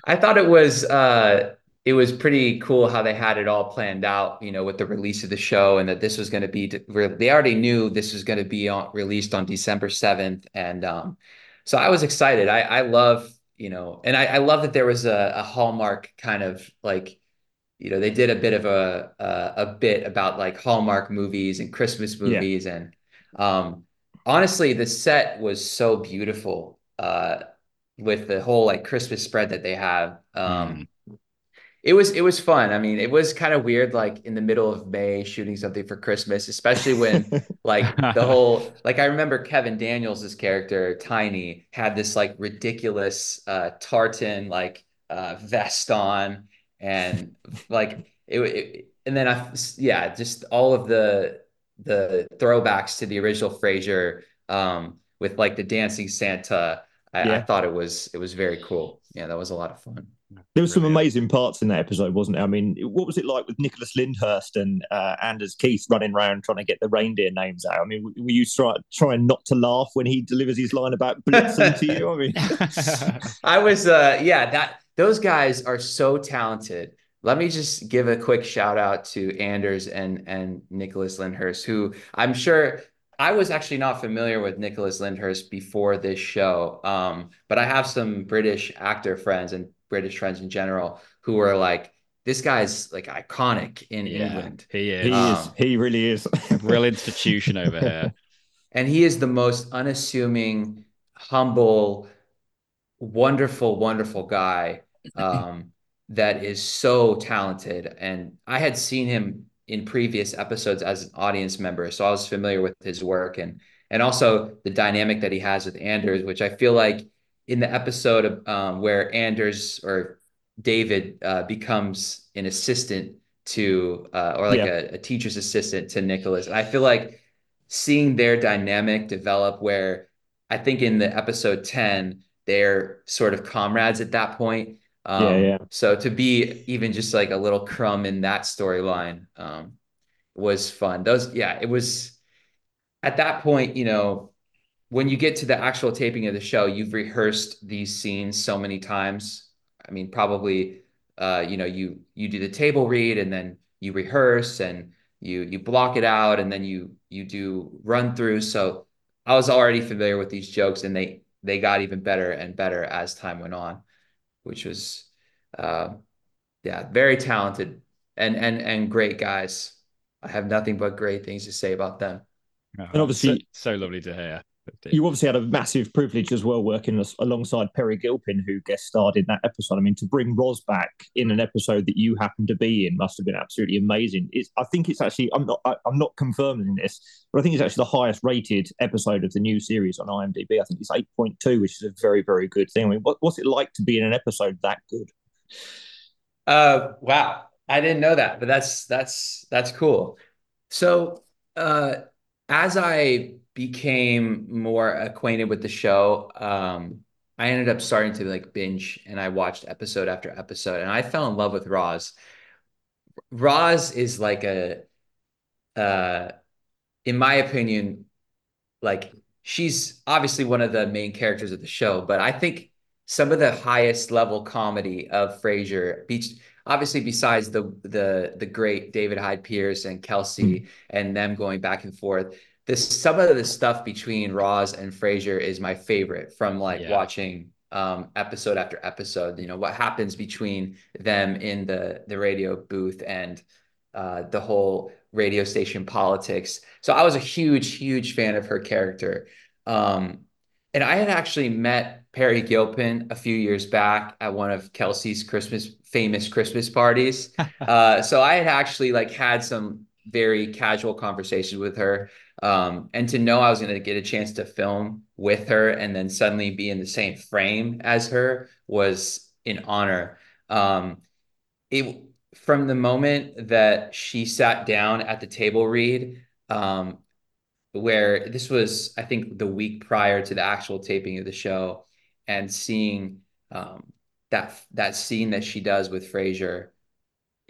I thought it was. uh it was pretty cool how they had it all planned out, you know, with the release of the show and that this was going to be, they already knew this was going to be on, released on December 7th. And um, so I was excited. I, I love, you know, and I, I love that there was a, a Hallmark kind of like, you know, they did a bit of a, a, a bit about like Hallmark movies and Christmas movies. Yeah. And um, honestly, the set was so beautiful uh, with the whole like Christmas spread that they have. Um, mm it was it was fun. I mean, it was kind of weird, like in the middle of May shooting something for Christmas, especially when like the whole like I remember Kevin Daniels' character Tiny had this like ridiculous uh, tartan like uh, vest on, and like it, it and then I yeah, just all of the the throwbacks to the original Frasier um, with like the dancing Santa. I, yeah. I thought it was it was very cool. Yeah, that was a lot of fun. There were some amazing parts in that episode, wasn't there? I mean, what was it like with Nicholas Lyndhurst and uh, Anders Keith running around trying to get the reindeer names out? I mean, were you try, trying not to laugh when he delivers his line about blitzing to you? I mean, I was, uh, yeah, that those guys are so talented. Let me just give a quick shout out to Anders and and Nicholas Lyndhurst, who I'm sure I was actually not familiar with Nicholas Lyndhurst before this show, um, but I have some British actor friends and British friends in general who are like, this guy's like iconic in yeah, England. He is. He um, is. He really is. real institution over here. And he is the most unassuming, humble, wonderful, wonderful guy um, that is so talented. And I had seen him in previous episodes as an audience member, so I was familiar with his work and and also the dynamic that he has with Anders, which I feel like in the episode of, um, where Anders or David uh, becomes an assistant to, uh, or like yeah. a, a, teacher's assistant to Nicholas. And I feel like seeing their dynamic develop where I think in the episode 10, they're sort of comrades at that point. Um, yeah, yeah. So to be even just like a little crumb in that storyline um, was fun. Those, yeah, it was at that point, you know, when you get to the actual taping of the show, you've rehearsed these scenes so many times. I mean, probably, uh, you know, you you do the table read and then you rehearse and you you block it out and then you you do run through. So I was already familiar with these jokes and they they got even better and better as time went on, which was, uh, yeah, very talented and and and great guys. I have nothing but great things to say about them. and obviously, so, so lovely to hear. You obviously had a massive privilege as well working alongside Peri Gilpin, who guest starred in that episode. I mean, to bring Roz back in an episode that you happened to be in must have been absolutely amazing. It's, I think it's actually I'm not I, am not confirming this, but I think it's actually the highest rated episode of the new series on IMDb. I think it's eight point two, which is a very very good thing. I mean, what, what's it like to be in an episode that good? Uh, wow, I didn't know that, but that's that's that's cool. So, uh, as I became more acquainted with the show, um, I ended up starting to like binge and I watched episode after episode and I fell in love with Roz. Roz is like a uh in my opinion like she's obviously one of the main characters of the show, but I think some of the highest level comedy of Frasier beach obviously besides the the the great David Hyde Pierce and Kelsey mm-hmm. and them going back and forth this some of the stuff between Roz and Frasier is my favorite from like yeah. watching um, episode after episode. You know what happens between them in the the radio booth and uh, the whole radio station politics. So I was a huge, huge fan of her character. Um, and I had actually met Peri Gilpin a few years back at one of Kelsey's Christmas famous Christmas parties. uh, so I had actually like had some very casual conversations with her. Um, and to know I was going to get a chance to film with her and then suddenly be in the same frame as her was an honor. Um, it from the moment that she sat down at the table read, um, where this was, I think, the week prior to the actual taping of the show, and seeing um, that that scene that she does with Frasier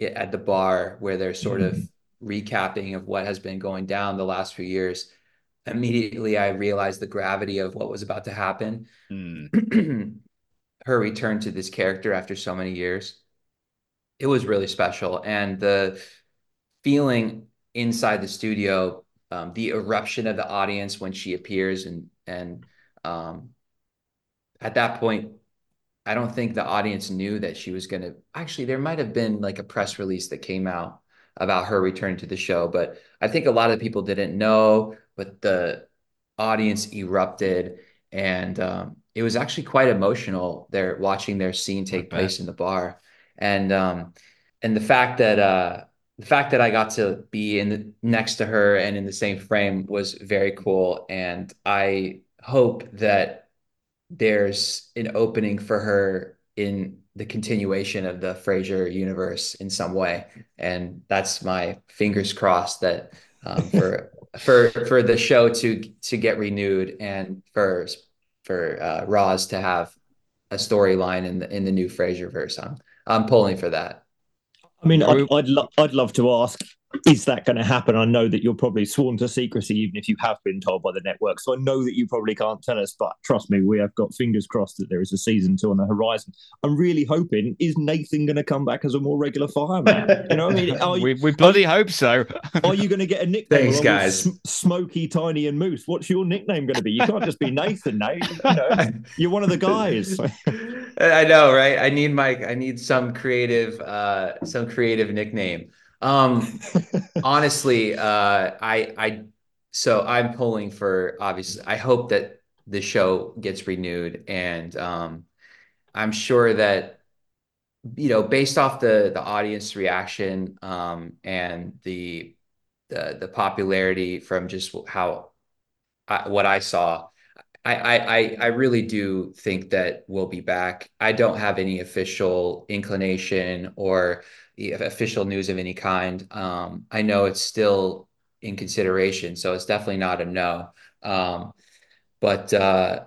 at the bar, where they're sort mm-hmm. of recapping of what has been going down the last few years. Immediately, I realized the gravity of what was about to happen. Mm. Her return to this character after so many years it was really special. And the feeling inside the studio, um, the eruption of the audience when she appears, and and um, at that point, I don't think the audience knew that she was going to. Actually, there might have been like a press release that came out about her return to the show, but I think a lot of people didn't know. But the audience erupted, and um, it was actually quite emotional. They're watching their scene take place in the bar and um, and the fact that uh, the fact that I got to be in the, next to her and in the same frame was very cool. And I hope that there's an opening for her in the continuation of the Frasier universe in some way. And that's my fingers crossed that um, for for for the show to to get renewed and for for uh, Roz to have a storyline in the in the new Frasier verse. I'm I'm pulling for that. I mean, I'd, I'd, lo- I'd love to ask, is that going to happen? I know that you're probably sworn to secrecy, even if you have been told by the network. So I know that you probably can't tell us, but trust me, we have got fingers crossed that there is a season two on the horizon. I'm really hoping, is Nathan going to come back as a more regular fireman? You know, I mean, you, we, we bloody are, hope so. are you going to get a nickname? Thanks, guys. Smoky, Tiny, and Moose. What's your nickname going to be? You can't just be Nathan, Nate. You know, you're one of the guys. I know, right? I need my I need some creative uh some creative nickname. Um honestly, uh I I so I'm pulling for obviously I hope that the show gets renewed and um I'm sure that you know based off the the audience reaction um and the the the popularity from just how I, what I saw I, I I really do think that we'll be back. I don't have any official inclination or official news of any kind. Um, I know it's still in consideration, so it's definitely not a no. Um, but uh,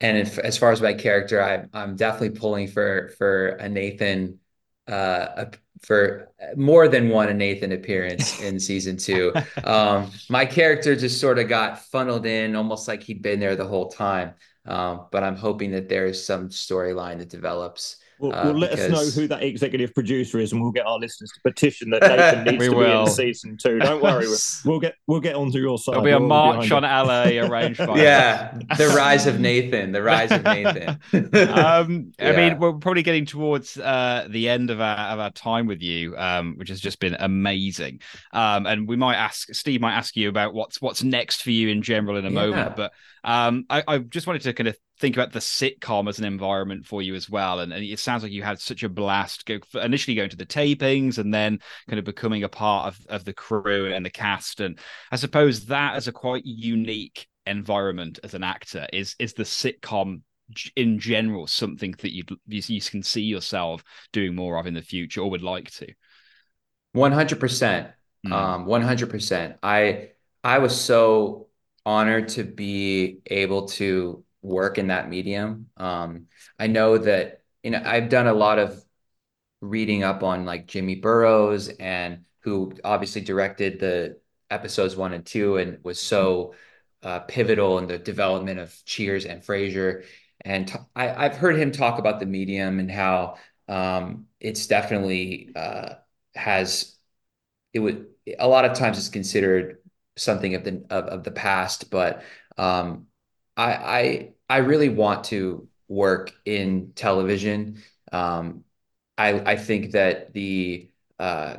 and if, as far as my character, I, I'm definitely pulling for for a Nathan uh, for more than one a Nathan appearance in season two. Um, my character just sort of got funneled in almost like he'd been there the whole time. Um, but I'm hoping that there's some storyline that develops We'll, uh, we'll let because... us know who that executive producer is, and we'll get our listeners to petition that Nathan needs to will. be in season two. Don't worry, we'll get we'll get onto your side. There'll be a we'll march on LA arranged by yeah, the rise of Nathan, the rise of Nathan. um, yeah. I mean, we're probably getting towards uh, the end of our of our time with you, um, which has just been amazing. Um, and we might ask Steve might ask you about what's what's next for you in general in a yeah. moment, but um, I, I just wanted to kind of think about the sitcom as an environment for you as well. And, and it sounds like you had such a blast go, initially going to the tapings and then kind of becoming a part of, of the crew and the cast. And I suppose that as a quite unique environment as an actor is is the sitcom in general something that you you can see yourself doing more of in the future or would like to 100% mm. um 100% i i was so honored to be able to work in that medium. Um, I know that you know I've done a lot of reading up on like Jimmy Burrows and who obviously directed the episodes one and two and was so uh, pivotal in the development of Cheers and Frasier. And t- I, have heard him talk about the medium and how um, it's definitely uh, has it would a lot of times it's considered something of the of, of the past, but um, I, I I really want to work in television. Um, I I think that the uh,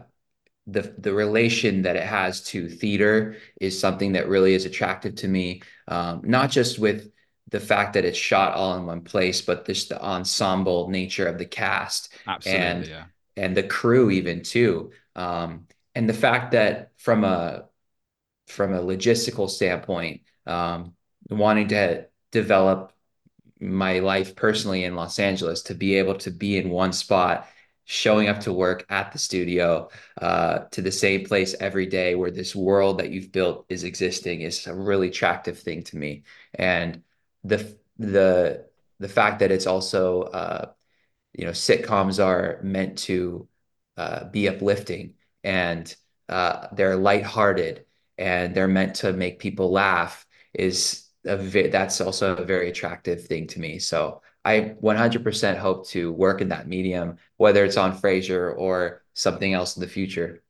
the the relation that it has to theater is something that really is attractive to me. Um, not just with the fact that it's shot all in one place, but just the ensemble nature of the cast Absolutely, and yeah. and the crew even too. Um, and the fact that from a from a logistical standpoint, um, wanting to develop my life personally in Los Angeles to be able to be in one spot, showing up to work at the studio, uh, to the same place every day where this world that you've built is existing is a really attractive thing to me. And the the the fact that it's also uh, you know sitcoms are meant to uh, be uplifting and uh, they're lighthearted and they're meant to make people laugh is a that's also a very attractive thing to me. So I 100% hope to work in that medium, whether it's on Frasier or something else in the future.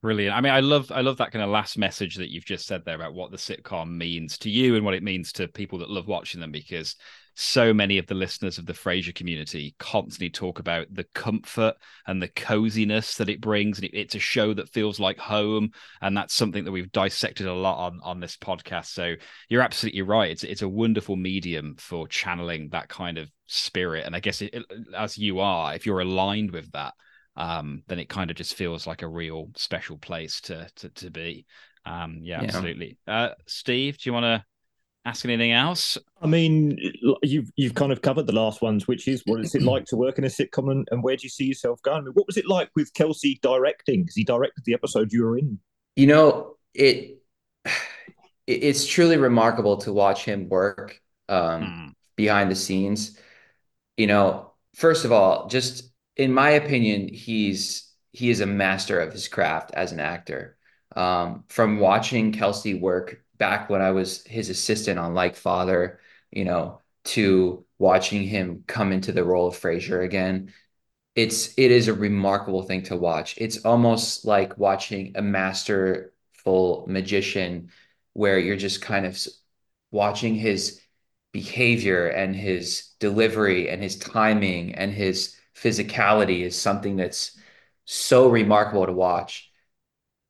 Brilliant. I mean, I love I love that kind of last message that you've just said there about what the sitcom means to you and what it means to people that love watching them because so many of the listeners of the Frasier community constantly talk about the comfort and the coziness that it brings. And it's a show that feels like home. And that's something that we've dissected a lot on, on this podcast. So you're absolutely right. It's, it's a wonderful medium for channeling that kind of spirit. And I guess it, as you are, if you're aligned with that, um, then it kind of just feels like a real special place to to, to be. Um, yeah, yeah. absolutely. Uh, Steve, do you want to ask anything else? I mean, you've you've kind of covered the last ones, which is what is it like to work in a sitcom, and, and where do you see yourself going? I mean, what was it like with Kelsey directing? Because he directed the episode you were in. You know, it it's truly remarkable to watch him work um, mm. behind the scenes. You know, first of all, just in my opinion, he's he is a master of his craft as an actor. Um, from watching Kelsey work back when I was his assistant on Like Father, you know, to watching him come into the role of Frasier again, it's it is a remarkable thing to watch. It's almost like watching a masterful magician where you're just kind of watching his behavior and his delivery and his timing and his physicality is something that's so remarkable to watch.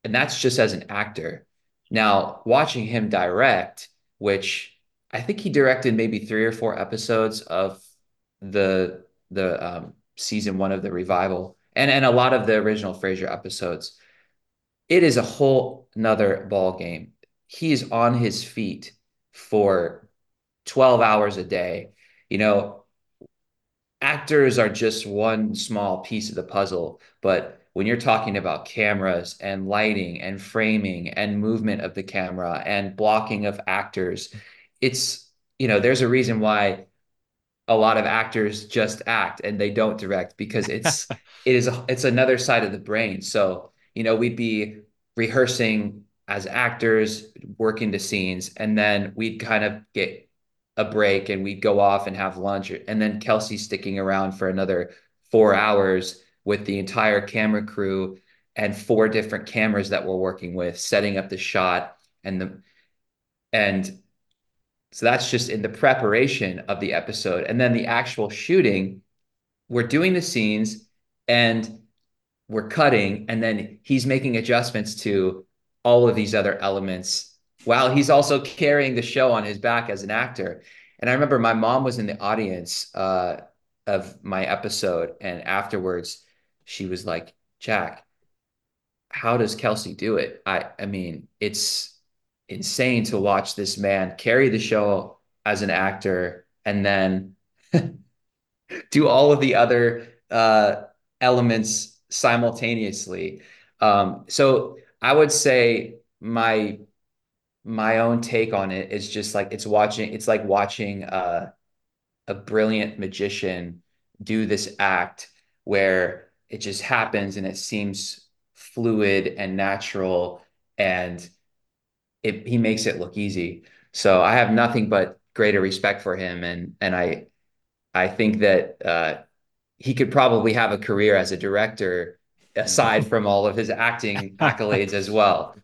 And that's just as an actor. Now, watching him direct, which I think he directed maybe three or four episodes of the the um, season one of the revival, and and a lot of the original Frasier episodes. It is a whole another ball game. He's on his feet for 12 hours a day. You know, actors are just one small piece of the puzzle, but when you're talking about cameras and lighting and framing and movement of the camera and blocking of actors, it's you know there's a reason why a lot of actors just act and they don't direct because it's it is a, it's another side of the brain. So you know we'd be rehearsing as actors, working the scenes, and then we'd kind of get a break and we'd go off and have lunch. And then Kelsey sticking around for another four hours with the entire camera crew and four different cameras that we're working with, setting up the shot and the and so that's just in the preparation of the episode. And then the actual shooting, we're doing the scenes and we're cutting, and then he's making adjustments to all of these other elements while he's also carrying the show on his back as an actor. And I remember my mom was in the audience uh, of my episode, and afterwards, she was like, "Jack, how does Kelsey do it? I, I mean, it's insane to watch this man carry the show as an actor, and then do all of the other uh, elements simultaneously." Um, so I would say my my own take on it is just like it's watching it's like watching uh, a brilliant magician do this act where it just happens and it seems fluid and natural and it he makes it look easy. So i have nothing but greater respect for him and and i i think that uh, he could probably have a career as a director aside from all of his acting accolades as well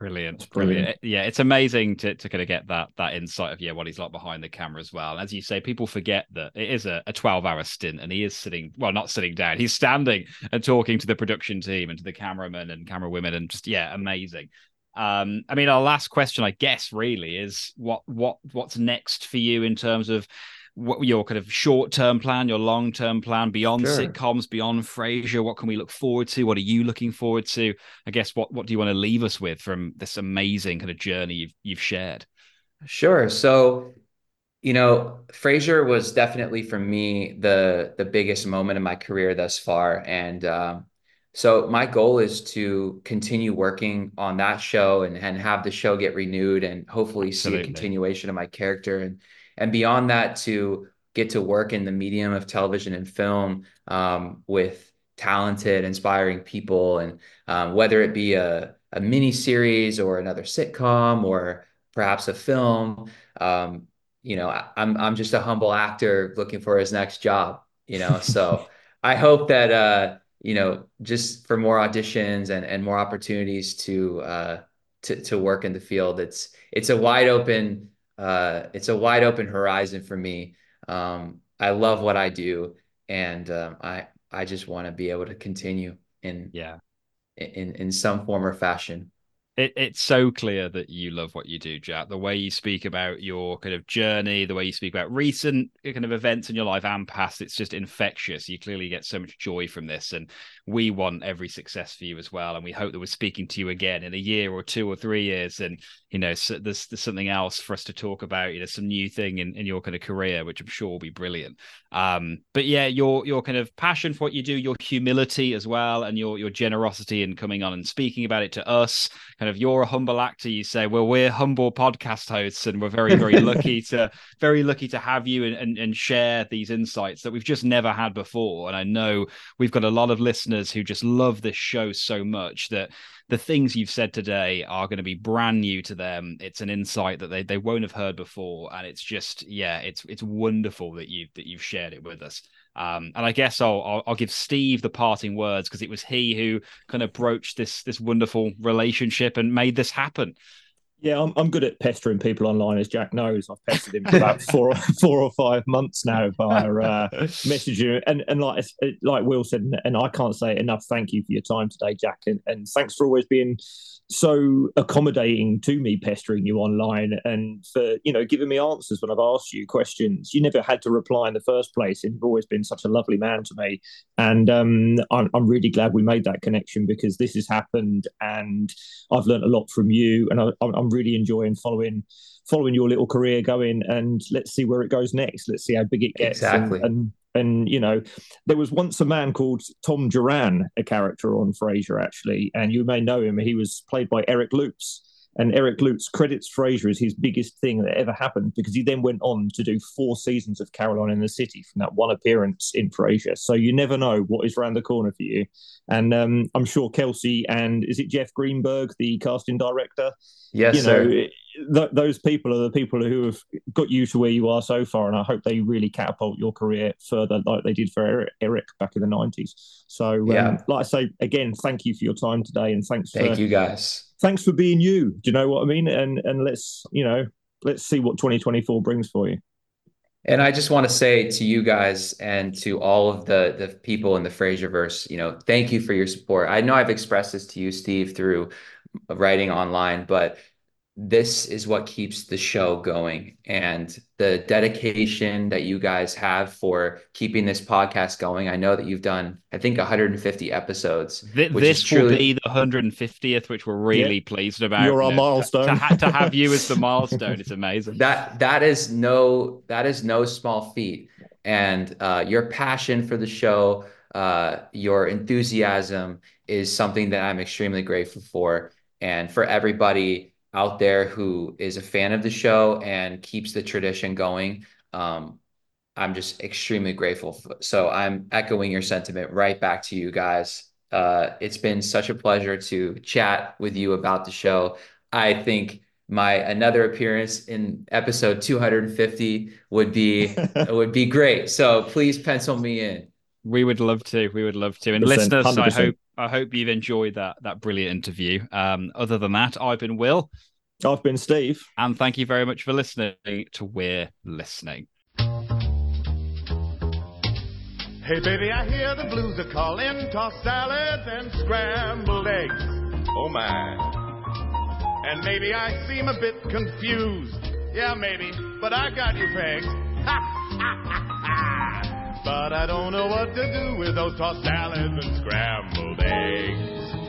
Brilliant, brilliant. brilliant. Yeah, it's amazing to, to kind of get that that insight of yeah what he's like behind the camera as well. As you say, people forget that it is a, a 12 hour stint and he is sitting well, not sitting down, he's standing and talking to the production team and to the cameramen and camera women and just yeah, amazing. Um, I mean, our last question, I guess, really is what what what's next for you in terms of what your kind of short term plan, your long term plan beyond sure. sitcoms, beyond Frasier? What can we look forward to? What are you looking forward to? I guess what what do you want to leave us with from this amazing kind of journey you've you've shared? Sure. So, you know, Frasier was definitely for me the the biggest moment in my career thus far, and um, so my goal is to continue working on that show and and have the show get renewed and hopefully Absolutely. see a continuation of my character and and beyond that to get to work in the medium of television and film um, with talented inspiring people. And um, whether it be a, a mini series or another sitcom or perhaps a film um, you know i'm i'm just a humble actor looking for his next job you know? So i hope that uh you know just for more auditions and and more opportunities to uh to to work in the field it's it's a wide open uh, it's a wide open horizon for me. Um, I love what I do, and um, I I just want to be able to continue in yeah in in some form or fashion it, it's so clear that you love what you do, Jack. The way you speak about your kind of journey, the way you speak about recent kind of events in your life and past, it's just infectious. You clearly get so much joy from this. And we want every success for you as well. And we hope that we're speaking to you again in a year or two or three years. And, you know, so there's, there's something else for us to talk about, you know, some new thing in, in your kind of career, which I'm sure will be brilliant. Um, but yeah, your your kind of passion for what you do, your humility as well, and your your generosity in coming on and speaking about it to us, kind of you're a humble actor you say. Well we're humble podcast hosts and we're very very lucky to very lucky to have you and, and, and share these insights that we've just never had before. And i know we've got a lot of listeners who just love this show so much that the things you've said today are going to be brand new to them it's an insight that they, they won't have heard before and it's just yeah it's it's wonderful that you that you've shared it with us um, and I guess I'll, I'll, I'll give Steve the parting words because it was he who kind of broached this this wonderful relationship and made this happen. Yeah, I'm, I'm good at pestering people online, as Jack knows. I've pestered him for about four four or five months now by uh, messaging. And and like like Will said, and I can't say enough. Thank you for your time today, Jack, and, and thanks for always being so accommodating to me pestering you online and for you know giving me answers when I've asked you questions. You never had to reply in the first place, and you've always been such a lovely man to me. And um, I'm, I'm really glad we made that connection because this has happened, and I've learned a lot from you, and I, I'm really enjoying following following your little career going. And let's see where it goes next. Let's see how big it gets. Exactly. and, and and you know there was once a man called tom duran a character on frasier actually and you may know him he was played by eric lutz and Eric Lutz credits Frasier as his biggest thing that ever happened because he then went on to do four seasons of Caroline in the City from that one appearance in Frasier. So you never know what is around the corner for you. And um, I'm sure Kelsey and is it Jeff Greenberg, the casting director? Yes, you know, sir. Th- those people are the people who have got you to where you are so far, and I hope they really catapult your career further, like they did for Eric back in the '90s. So, um, yeah. like I say again, thank you for your time today, and thanks. Thank for, you, guys thanks for being you. Do you know what I mean? And and let's you know let's see what 2024 brings for you. And I just want to say to you guys and to all of the the people in the Frasierverse, you know, thank you for your support. I know I've expressed this to you, Steve, through writing online, but this is what keeps the show going. And the dedication that you guys have for keeping this podcast going i know that you've done i think 150 episodes this, this truly... will be the 150th which we're really yeah. pleased about. You're our milestone to, to, to, have you as the milestone it's amazing. That that is no that is no small feat. And uh, your passion for the show uh, your enthusiasm is something that i'm extremely grateful for. And for everybody out there who is a fan of the show and keeps the tradition going. Um, I'm just extremely grateful. For, so I'm echoing your sentiment right back to you guys. Uh, it's been such a pleasure to chat with you about the show. I think my another appearance in episode 250 would be would be great. So please pencil me in. We would love to. We would love to. And listeners, 100%. I hope I hope you've enjoyed that that brilliant interview. Um, other than that, I've been Will. I've been Steve. And thank you very much for listening to We're Listening. Hey baby, I hear the blues are calling, tossed salads and scrambled eggs. Oh my. And maybe I seem a bit confused. Yeah, maybe, but I got you pegged. but I don't know what to do with those tossed salads and scrambled eggs.